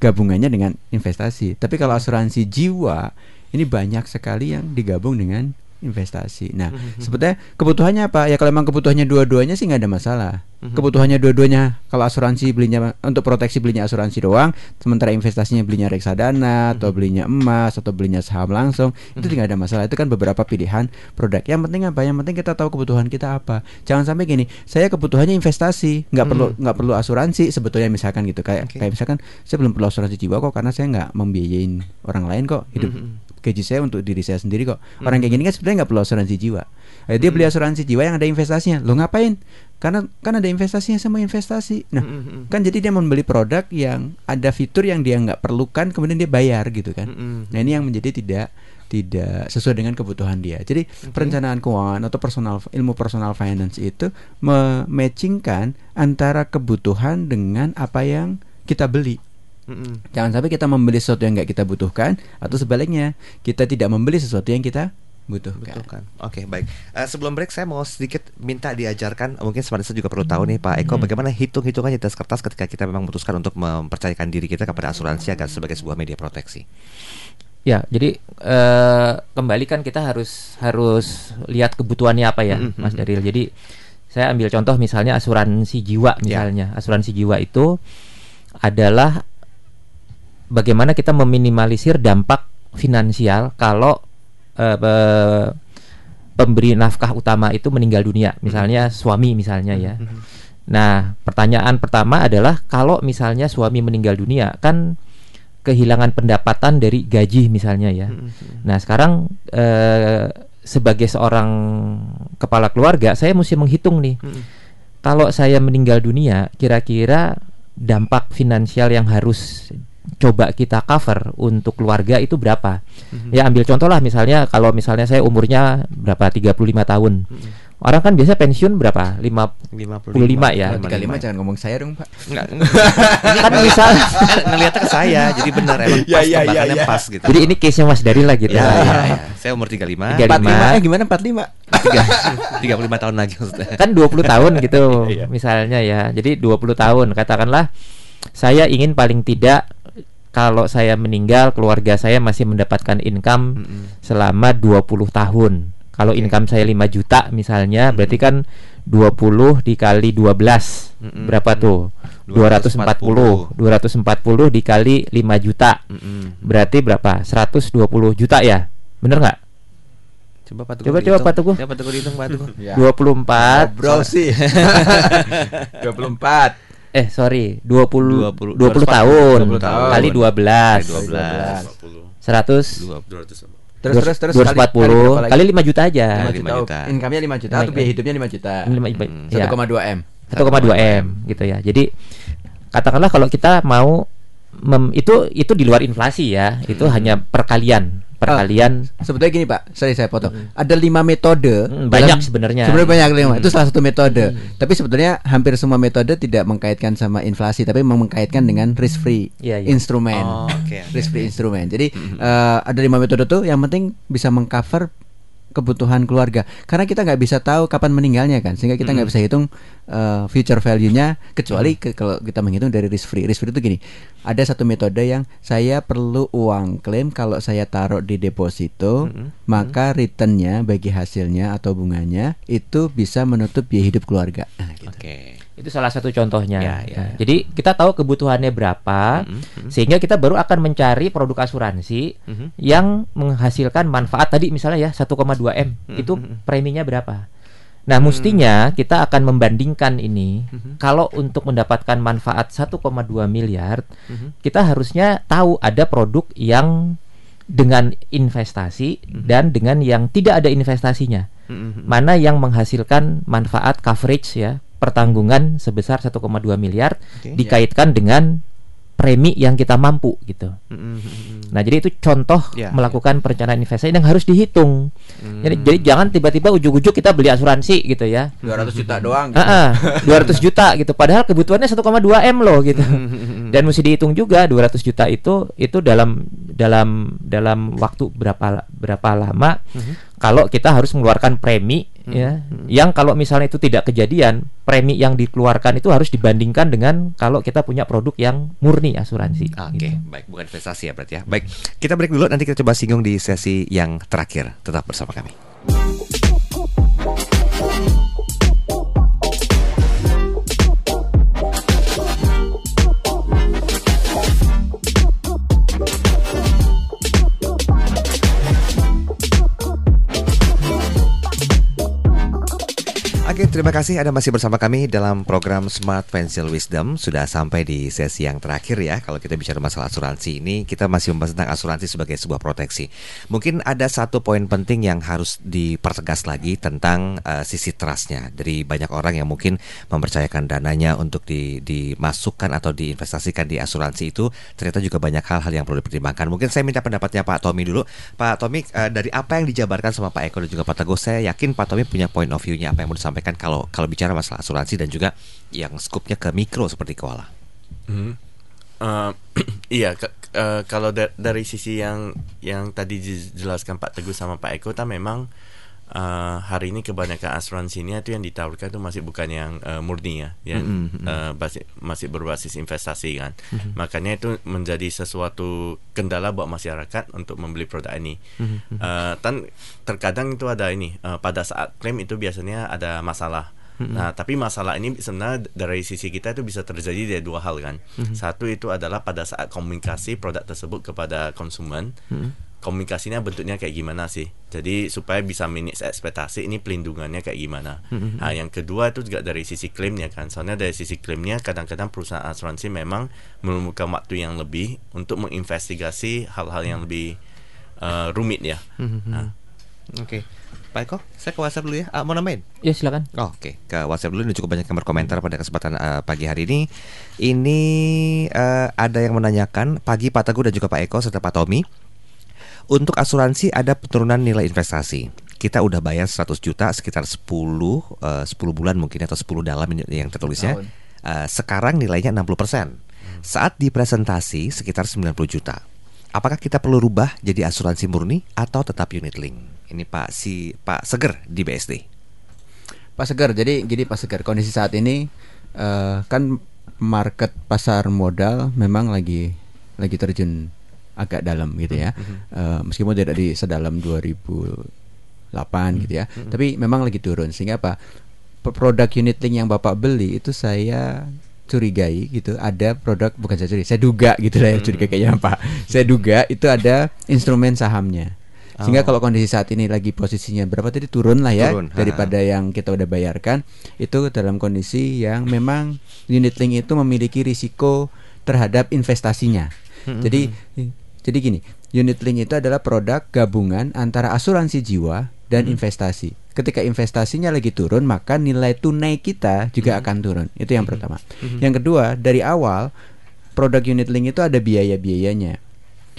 gabungannya dengan investasi. Tapi kalau asuransi jiwa ini banyak sekali yang digabung dengan investasi. Nah, sebetulnya kebutuhannya apa? Ya kalau memang kebutuhannya dua-duanya sih nggak ada masalah. Kebutuhannya dua-duanya kalau asuransi belinya untuk proteksi belinya asuransi doang, sementara investasinya belinya reksadana atau belinya emas atau belinya saham langsung, itu tidak ada masalah. Itu kan beberapa pilihan produk. Yang penting apa? Yang penting kita tahu kebutuhan kita apa. Jangan sampai gini, saya kebutuhannya investasi, nggak perlu nggak perlu asuransi sebetulnya misalkan gitu kayak Oke. kayak misalkan saya belum perlu asuransi jiwa kok karena saya nggak membiayain orang lain kok hidup gaji saya untuk diri saya sendiri kok. Orang kayak gini kan sebenarnya nggak perlu asuransi jiwa. Eh, dia beli asuransi jiwa yang ada investasinya. Lo ngapain? Karena kan ada investasinya sama investasi. Nah kan jadi dia membeli produk yang ada fitur yang dia nggak perlukan kemudian dia bayar gitu kan. Nah ini yang menjadi tidak tidak sesuai dengan kebutuhan dia. Jadi perencanaan keuangan atau personal ilmu personal finance itu mematchingkan antara kebutuhan dengan apa yang kita beli. Jangan sampai kita membeli sesuatu yang nggak kita butuhkan atau sebaliknya kita tidak membeli sesuatu yang kita butuhkan. Butuhkan. Oke, baik. Eh, sebelum break saya mau sedikit minta diajarkan, mungkin sebenarnya juga perlu tahu nih Pak Eko, bagaimana hitung-hitungan di atas kertas ketika kita memang memutuskan untuk mempercayakan diri kita kepada asuransi agar sebagai sebuah media proteksi. Ya, jadi eh, kembali kan kita harus harus lihat kebutuhannya apa ya, Mm-mm, Mas Daril. Jadi saya ambil contoh misalnya asuransi jiwa misalnya. Asuransi jiwa itu adalah bagaimana kita meminimalisir dampak finansial kalau pe- pemberi nafkah utama itu meninggal dunia, misalnya suami misalnya ya. Nah, pertanyaan pertama adalah kalau misalnya suami meninggal dunia kan kehilangan pendapatan dari gaji misalnya ya. Nah, sekarang eh, sebagai seorang kepala keluarga saya mesti menghitung nih. Kalau saya meninggal dunia, kira-kira dampak finansial yang harus coba kita cover untuk keluarga itu berapa? Ya ambil contoh lah misalnya kalau misalnya saya umurnya berapa 35 tahun. Orang kan biasa pensiun berapa? 5 55 ya. Kalau 35 jangan ngomong saya dong, Pak. Enggak. [LAUGHS] kan misal Kan ngeliatnya ke saya, jadi benar [LAUGHS] emang Ya, pas ya, ya, tembakannya ya. pas gitu. jadi ini case-nya Mas Daril lah gitu. ya, lah. ya, ya. Saya umur 35, 35. 45 eh gimana 45? tiga, 35 tahun lagi maksudnya. kan 20 tahun gitu [LAUGHS] Iya. misalnya ya. Jadi 20 tahun katakanlah saya ingin paling tidak kalau saya meninggal keluarga saya masih mendapatkan income selama 20 tahun. Kalau income saya 5 juta misalnya berarti kan 20 dikali 12 Mm-mm. berapa tuh? 240. 240 dikali 5 juta. Mm-mm. Berarti berapa? 120 juta ya? Bener nggak? Coba Pak Teguh Coba, coba, dihitung. Pak Teguh. Ya, Pak Teguh dihitung Pak Teguh. [LAUGHS] Ya. 24 Bro sih. [LAUGHS] 24. Eh sorry 20 20 20, tahun 20 tahun. Kali 12 Kali 12. 100 Dua- 200 Terus terus terus 240 kali, 5 juta aja 5 lima juta. juta. Income-nya 5 juta atau biaya hidupnya 5 juta. Lima- Hmm. ya, 1,2 M. 1,2 M gitu ya jadi katakanlah kalau kita mau mem- itu itu di luar inflasi ya itu Hmm. hanya perkalian perkalian Sebetulnya gini Pak, sorry saya potong. Ada lima metode. Hmm, banyak dalam- sebenarnya. Sebenarnya banyak lima. Itu salah satu metode. Tapi sebetulnya hampir semua metode tidak mengkaitkan sama inflasi, tapi memang mengkaitkan dengan risk free Iya, iya. instrumen. Oh, oke, oke, risk free instrumen. Jadi eh, ada lima metode tuh. Yang penting bisa mengcover kebutuhan keluarga. Karena kita nggak bisa tahu kapan meninggalnya kan sehingga kita nggak bisa hitung eh, future value-nya kecuali ke- kalau kita menghitung dari risk free. Risk free itu gini ada satu metode yang saya perlu uang klaim kalau saya taruh di deposito maka returnnya bagi hasilnya atau bunganya itu bisa menutup biaya hidup keluarga. Nah, gitu. Oke. Itu salah satu contohnya. Ya, ya, Nah, ya. jadi kita tahu kebutuhannya berapa sehingga kita baru akan mencari produk asuransi Mhm. yang menghasilkan manfaat. Tadi misalnya ya 1,2 m itu preminya berapa? Nah mestinya kita akan membandingkan ini. Kalau untuk mendapatkan manfaat 1,2 miliar kita harusnya tahu ada produk yang dengan investasi dan dengan yang tidak ada investasinya. Mhm. mana yang menghasilkan manfaat coverage ya pertanggungan sebesar 1,2 miliar Oke. dikaitkan dengan premi yang kita mampu gitu. Mhm. Nah, jadi itu contoh Ya, melakukan perencanaan investasi yang harus dihitung. Hmm. Jadi, jadi jangan tiba-tiba ujuk-ujuk kita beli asuransi gitu ya. 200 juta doang Ah, ah, 200 juta gitu. Padahal kebutuhannya 1,2 m loh gitu. Dan mesti dihitung juga 200 juta itu itu dalam dalam dalam waktu berapa berapa lama kalau kita harus mengeluarkan premi ya yang kalau misalnya itu tidak kejadian premi yang dikeluarkan itu harus dibandingkan dengan kalau kita punya produk yang murni asuransi. Oke, gitu. baik bukan investasi ya berarti ya. Baik, kita break dulu nanti kita coba singgung di sesi yang terakhir. Tetap bersama kami. Oke, terima kasih Anda masih bersama kami dalam program Smart Financial Wisdom. Sudah sampai di sesi yang terakhir ya. Kalau kita bicara masalah asuransi ini, kita masih membahas tentang asuransi sebagai sebuah proteksi. Mungkin ada satu poin penting yang harus dipertegas lagi tentang eh, sisi trustnya dari banyak orang yang mungkin mempercayakan dananya untuk di- dimasukkan atau diinvestasikan di asuransi itu ternyata juga banyak hal-hal yang perlu dipertimbangkan. Mungkin saya minta pendapatnya Pak Tommy dulu. Pak Tommy, eh, dari apa yang dijabarkan sama Pak Eko dan juga Pak Teguh, saya yakin Pak Tommy punya point of view-nya apa yang mau disampaikan kalau kalau bicara masalah asuransi dan juga yang skupnya ke mikro seperti koala. Mhm. Eh, [CLEARS THROAT] iya, ke- eh, kalau da- dari sisi yang yang tadi dijelaskan Pak Teguh sama Pak Eko, kan memang eh, hari ini kebanyakan asuransinya itu yang ditawarkan itu masih bukan yang eh, murni ya, yang Mhm, mhm. eh, basi- masih berbasis investasi kan. Makanya itu menjadi sesuatu kendala buat masyarakat untuk membeli produk ini. Eh, dan terkadang itu ada ini eh, pada saat klaim itu biasanya ada masalah. Nah, tapi masalah ini sebenarnya dari sisi kita itu bisa terjadi dari dua hal kan. Satu itu adalah pada saat komunikasi produk tersebut kepada konsumen, komunikasinya bentuknya kayak gimana sih. Jadi supaya bisa manage ekspektasi ini pelindungannya kayak gimana. Nah, yang kedua itu juga dari sisi klaimnya kan. Soalnya dari sisi klaimnya kadang-kadang perusahaan asuransi memang memerlukan waktu yang lebih untuk menginvestigasi hal-hal yang lebih uh, rumit ya. Nah, Oke. Pak Eko, saya ke WhatsApp dulu ya. Ah, mau nambahin? Ya silakan. Oh, Oke, ke WhatsApp dulu. Ini cukup banyak yang berkomentar pada kesempatan eh, pagi hari ini. Ini eh, ada yang menanyakan pagi Pak Teguh dan juga Pak Eko serta Pak Tommy. Untuk asuransi ada penurunan nilai investasi. Kita udah bayar 100 juta sekitar 10 eh, 10 bulan mungkin atau 10 dalam yang tertulisnya. Tahun. Eh, sekarang nilainya 60%. Saat dipresentasi sekitar 90 juta. Apakah kita perlu rubah jadi asuransi murni atau tetap unit link? Ini Pak si Pak Seger di BSD. Pak Segar, jadi gini Pak Segar, kondisi saat ini eh, kan market pasar modal memang lagi lagi terjun agak dalam gitu ya. Eh, meskipun tidak di sedalam 2008 gitu ya. Tapi memang lagi turun sehingga apa? Produk unit link yang Bapak beli itu saya curigai gitu ada produk bukan saya curigai saya duga gitu lah ya curiga kayaknya Pak saya duga itu ada instrumen sahamnya sehingga kalau kondisi saat ini lagi posisinya berapa tadi turun lah ya Turun, ha. daripada yang kita udah bayarkan itu dalam kondisi yang memang unit link itu memiliki risiko terhadap investasinya. Jadi jadi gini, unit link itu adalah produk gabungan antara asuransi jiwa dan investasi. Ketika investasinya lagi turun, maka nilai tunai kita juga akan turun. Itu yang pertama. Yang kedua, dari awal produk unit link itu ada biaya-biayanya.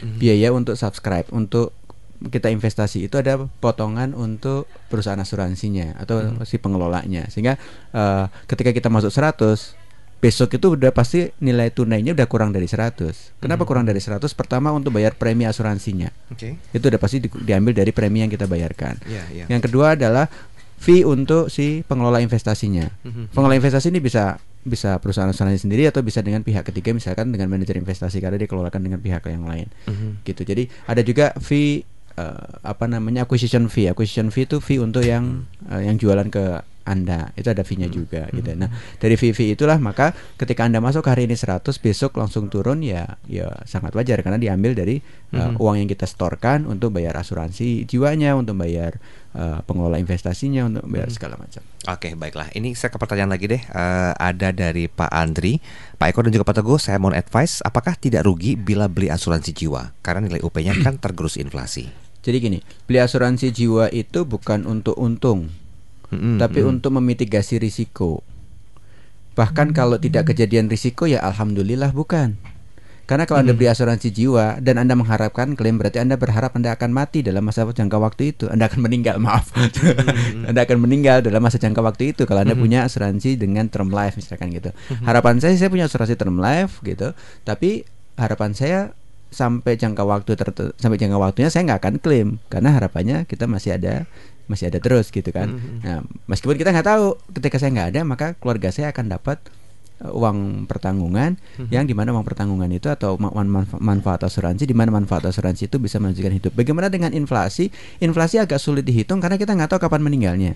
Biaya untuk subscribe, untuk kita investasi itu ada potongan untuk perusahaan asuransinya atau si pengelolanya sehingga eh, ketika kita masuk 100 besok itu udah pasti nilai tunainya udah kurang dari 100 kenapa kurang dari 100 pertama untuk bayar premi asuransinya Oke. itu udah pasti di- diambil dari premi yang kita bayarkan Iya, iya. yang kedua adalah fee untuk si pengelola investasinya Mhm. pengelola investasi ini bisa bisa perusahaan asuransi sendiri atau bisa dengan pihak ketiga misalkan dengan manajer investasi karena dikelolakan dengan pihak yang lain Mhm. gitu. Jadi ada juga fee eh, apa namanya acquisition fee. Acquisition fee itu fee untuk yang eh, yang jualan ke anda itu ada fee-nya juga gitu. Nah dari fee-fee itulah maka ketika anda masuk hari ini 100 besok langsung turun ya ya sangat wajar karena diambil dari eh, uang yang kita setorkan untuk bayar asuransi jiwanya, untuk bayar eh, pengelola investasinya, untuk bayar segala macam. Oke, baiklah. Ini saya ke pertanyaan lagi deh. Eh, ada dari Pak Andri, Pak Eko dan juga Pak Teguh. Saya mohon advice, apakah tidak rugi bila beli asuransi jiwa? Karena nilai UP-nya kan tergerus inflasi. Jadi gini, beli asuransi jiwa itu bukan untuk untung, Mm-mm, tapi mm. untuk memitigasi risiko. Bahkan kalau tidak kejadian risiko ya alhamdulillah bukan. Karena kalau Anda beli asuransi jiwa dan Anda mengharapkan klaim berarti Anda berharap Anda akan mati dalam masa jangka waktu itu. Anda akan meninggal, maaf. [LAUGHS] anda akan meninggal dalam masa jangka waktu itu kalau Anda punya asuransi dengan term life misalkan gitu. Harapan saya saya punya asuransi term life gitu, tapi harapan saya sampai jangka waktu tertentu sampai jangka waktunya saya nggak akan klaim karena harapannya kita masih ada masih ada terus gitu kan. Nah, meskipun kita nggak tahu ketika saya nggak ada maka keluarga saya akan dapat uh, uang pertanggungan yang di mana uang pertanggungan itu atau ma- man- manfa- manfaat asuransi di mana manfaat asuransi itu bisa melanjutkan hidup. Bagaimana dengan inflasi? Inflasi agak sulit dihitung karena kita nggak tahu kapan meninggalnya.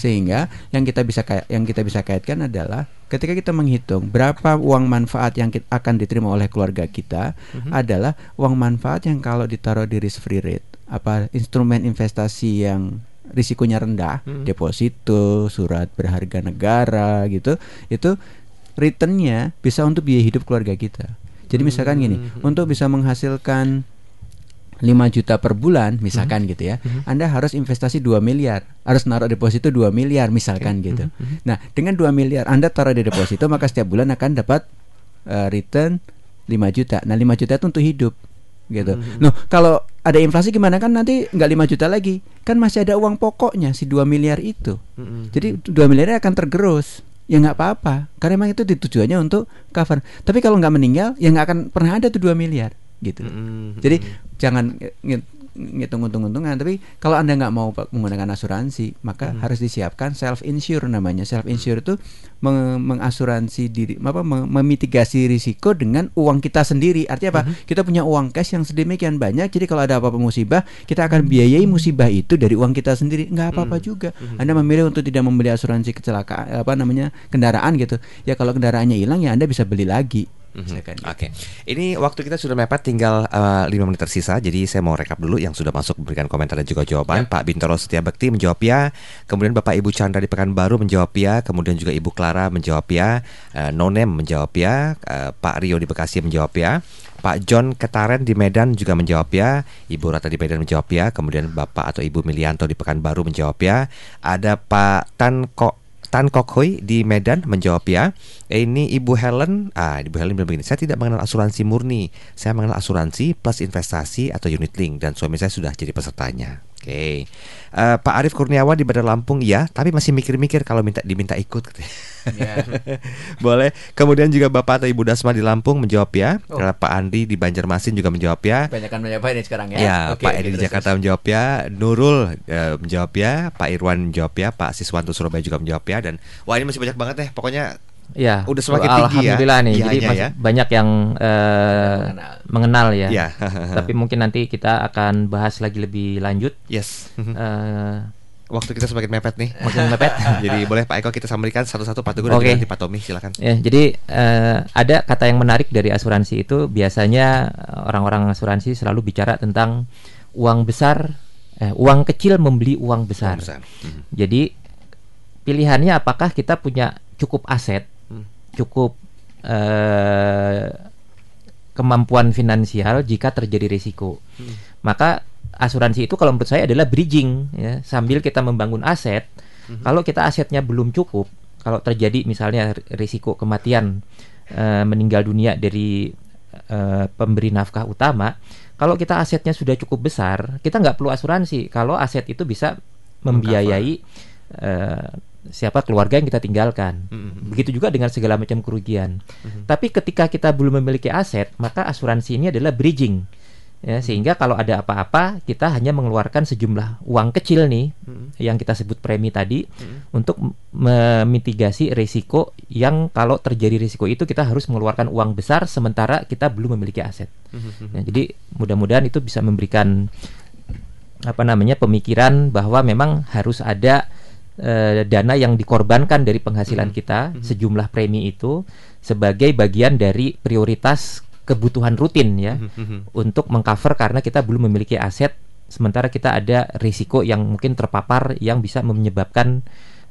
Sehingga yang kita bisa yang kita bisa kaitkan adalah ketika kita menghitung berapa uang manfaat yang kit- akan diterima oleh keluarga kita adalah uang manfaat yang kalau ditaruh di risk free rate apa instrumen investasi yang risikonya rendah, deposito, surat berharga negara gitu, itu returnnya bisa untuk biaya hidup keluarga kita. Jadi misalkan gini, untuk bisa menghasilkan 5 juta per bulan misalkan gitu ya. Anda harus investasi 2 miliar, harus naruh deposito 2 miliar misalkan gitu. Nah, dengan 2 miliar Anda taruh di deposito maka setiap bulan akan dapat eh, return 5 juta. Nah, 5 juta itu untuk hidup gitu. Noh, kalau ada inflasi gimana kan nanti nggak 5 juta lagi. Kan masih ada uang pokoknya si 2 miliar itu. Jadi 2 miliarnya akan tergerus. Ya nggak apa-apa, karena emang itu tujuannya untuk cover. Tapi kalau nggak meninggal, ya nggak akan pernah ada tuh 2 miliar gitu. Jadi jangan ngitung untung-untungan. Tapi kalau anda nggak mau menggunakan asuransi, maka harus disiapkan self insure namanya. Self insure itu meng- mengasuransi diri, apa mem- memitigasi risiko dengan uang kita sendiri. Artinya apa? Kita punya uang cash yang sedemikian banyak. Jadi kalau ada apa-apa musibah, kita akan biayai musibah itu dari uang kita sendiri. Nggak apa-apa juga. Anda memilih untuk tidak membeli asuransi kecelakaan, apa namanya kendaraan gitu. Ya kalau kendaraannya hilang ya anda bisa beli lagi Mhm. Gitu. Oke, ini waktu kita sudah mepet, tinggal eh, lima menit tersisa. Jadi saya mau rekap dulu yang sudah masuk memberikan komentar dan juga jawaban. Pak Bintoro Setia Bekti menjawab ya. Kemudian Bapak Ibu Chandra di Pekanbaru menjawab ya. Kemudian juga Ibu Clara menjawab ya. Eh, Nonem menjawab ya. Eh, Pak Rio di Bekasi menjawab ya. Pak John Ketaren di Medan juga menjawab ya. Ibu Rata di Medan menjawab ya. Kemudian Bapak atau Ibu Milianto di Pekanbaru menjawab ya. Ada Pak Tan Kok Tan Kok Hoi di Medan menjawab ya. Eh, Ini Ibu Helen, ah Ibu Helen bilang begini, saya tidak mengenal asuransi murni, saya mengenal asuransi plus investasi atau unit link dan suami saya sudah jadi pesertanya. Oke, Eh, Pak Arif Kurniawan di Bandar Lampung ya, tapi masih mikir-mikir kalau minta diminta ikut. katanya. Ya. [LAUGHS] Boleh. Kemudian juga Bapak atau Ibu Dasma di Lampung menjawab ya. Oh. Pak Andi di Banjarmasin juga menjawab ya. Banyak kan menjawab ini sekarang ya. Ya, Oke, Pak Edi di terus, Jakarta menjawab ya, Nurul eh, menjawab ya, Pak Irwan menjawab ya, Pak Siswanto Surabaya juga menjawab ya, dan wah ini masih banyak banget deh, pokoknya Ya, Udah semakin tinggi ya Alhamdulillah nih. Jadi ya. banyak yang eh, mengenal. mengenal ya. ya, Tapi mungkin nanti kita akan bahas lagi lebih lanjut. yes, Eh, waktu kita semakin mepet nih, makin mepet. [LAUGHS] jadi boleh Pak Eko kita sampaikan satu-satu Pak Teguh dan Oke. juga nanti Pak Tommy silakan. Ya, jadi eh, ada kata yang menarik dari asuransi itu biasanya orang-orang asuransi selalu bicara tentang uang besar, eh, uang kecil membeli uang besar. Besar. Mhm. Jadi pilihannya apakah kita punya cukup aset, Hmm. Cukup eh, kemampuan finansial jika terjadi risiko. Hmm. Maka asuransi itu kalau menurut saya adalah bridging ya, sambil kita membangun aset. Hmm. Kalau kita asetnya belum cukup, kalau terjadi misalnya risiko kematian eh, meninggal dunia dari eh, pemberi nafkah utama, kalau kita asetnya sudah cukup besar, kita nggak perlu asuransi. Kalau aset itu bisa membiayai eh, siapa keluarga yang kita tinggalkan. Mhm. Begitu juga dengan segala macam kerugian. Tapi ketika kita belum memiliki aset, maka asuransi ini adalah bridging. Ya, sehingga kalau ada apa-apa, kita hanya mengeluarkan sejumlah uang kecil nih Mhm. yang kita sebut premi tadi Mhm. untuk memitigasi risiko yang kalau terjadi risiko itu kita harus mengeluarkan uang besar sementara kita belum memiliki aset. Mhm. Ya, jadi mudah-mudahan itu bisa memberikan apa namanya pemikiran bahwa memang harus ada eh, dana yang dikorbankan dari penghasilan Mhm. kita sejumlah premi itu sebagai bagian dari prioritas kebutuhan rutin ya Mhm. untuk mengcover karena kita belum memiliki aset sementara kita ada risiko yang mungkin terpapar yang bisa menyebabkan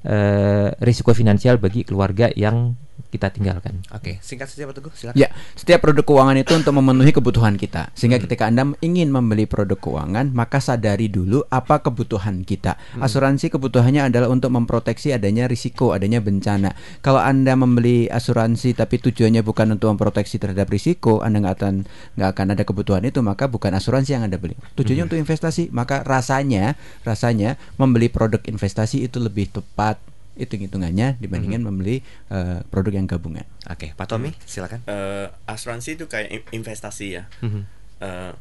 eh, risiko finansial bagi keluarga yang kita tinggalkan. Oke, singkat saja Pak Teguh, silakan. Ya, setiap produk keuangan itu untuk memenuhi kebutuhan kita. Sehingga Hmm. ketika Anda ingin membeli produk keuangan, maka sadari dulu apa kebutuhan kita. Hmm. Asuransi kebutuhannya adalah untuk memproteksi adanya risiko, adanya bencana. Kalau Anda membeli asuransi tapi tujuannya bukan untuk memproteksi terhadap risiko, Anda nggak akan nggak akan ada kebutuhan itu, maka bukan asuransi yang Anda beli. Tujuannya Hmm. untuk investasi, maka rasanya rasanya membeli produk investasi itu lebih tepat hitung-hitungannya dibandingkan Hmm. membeli eh, produk yang gabungan. Oke, Pak Tommy, silakan. Eh, asuransi itu kayak in- investasi ya. Mhm. Eh,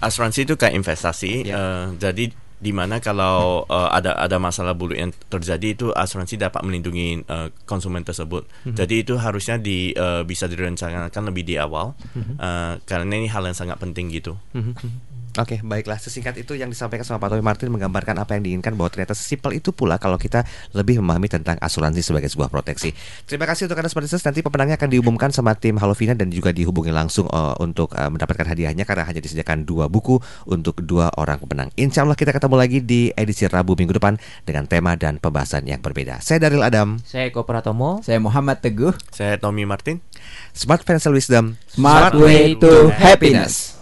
asuransi itu kayak investasi. Ya. eh, jadi di mana kalau eh, ada ada masalah buruk yang terjadi itu asuransi dapat melindungi eh, konsumen tersebut. Jadi itu harusnya di eh, bisa direncanakan lebih di awal eh, karena ini hal yang sangat penting gitu. Mhm. Oke, baiklah. Sesingkat itu yang disampaikan sama Pak Tommy Martin menggambarkan apa yang diinginkan bahwa ternyata sesimpel itu pula kalau kita lebih memahami tentang asuransi sebagai sebuah proteksi. Terima kasih untuk Anda Smartisers. Nanti pemenangnya akan diumumkan sama tim Halovina dan juga dihubungi langsung eh, untuk eh, mendapatkan hadiahnya karena hanya disediakan dua buku untuk dua orang pemenang. Insya Allah kita ketemu lagi di edisi Rabu minggu depan dengan tema dan pembahasan yang berbeda. Saya Daril Adam, Saya Eko Pratomo. Saya Muhammad Teguh. Saya Tommy Martin. Smart Financial Wisdom, Smart way to happiness.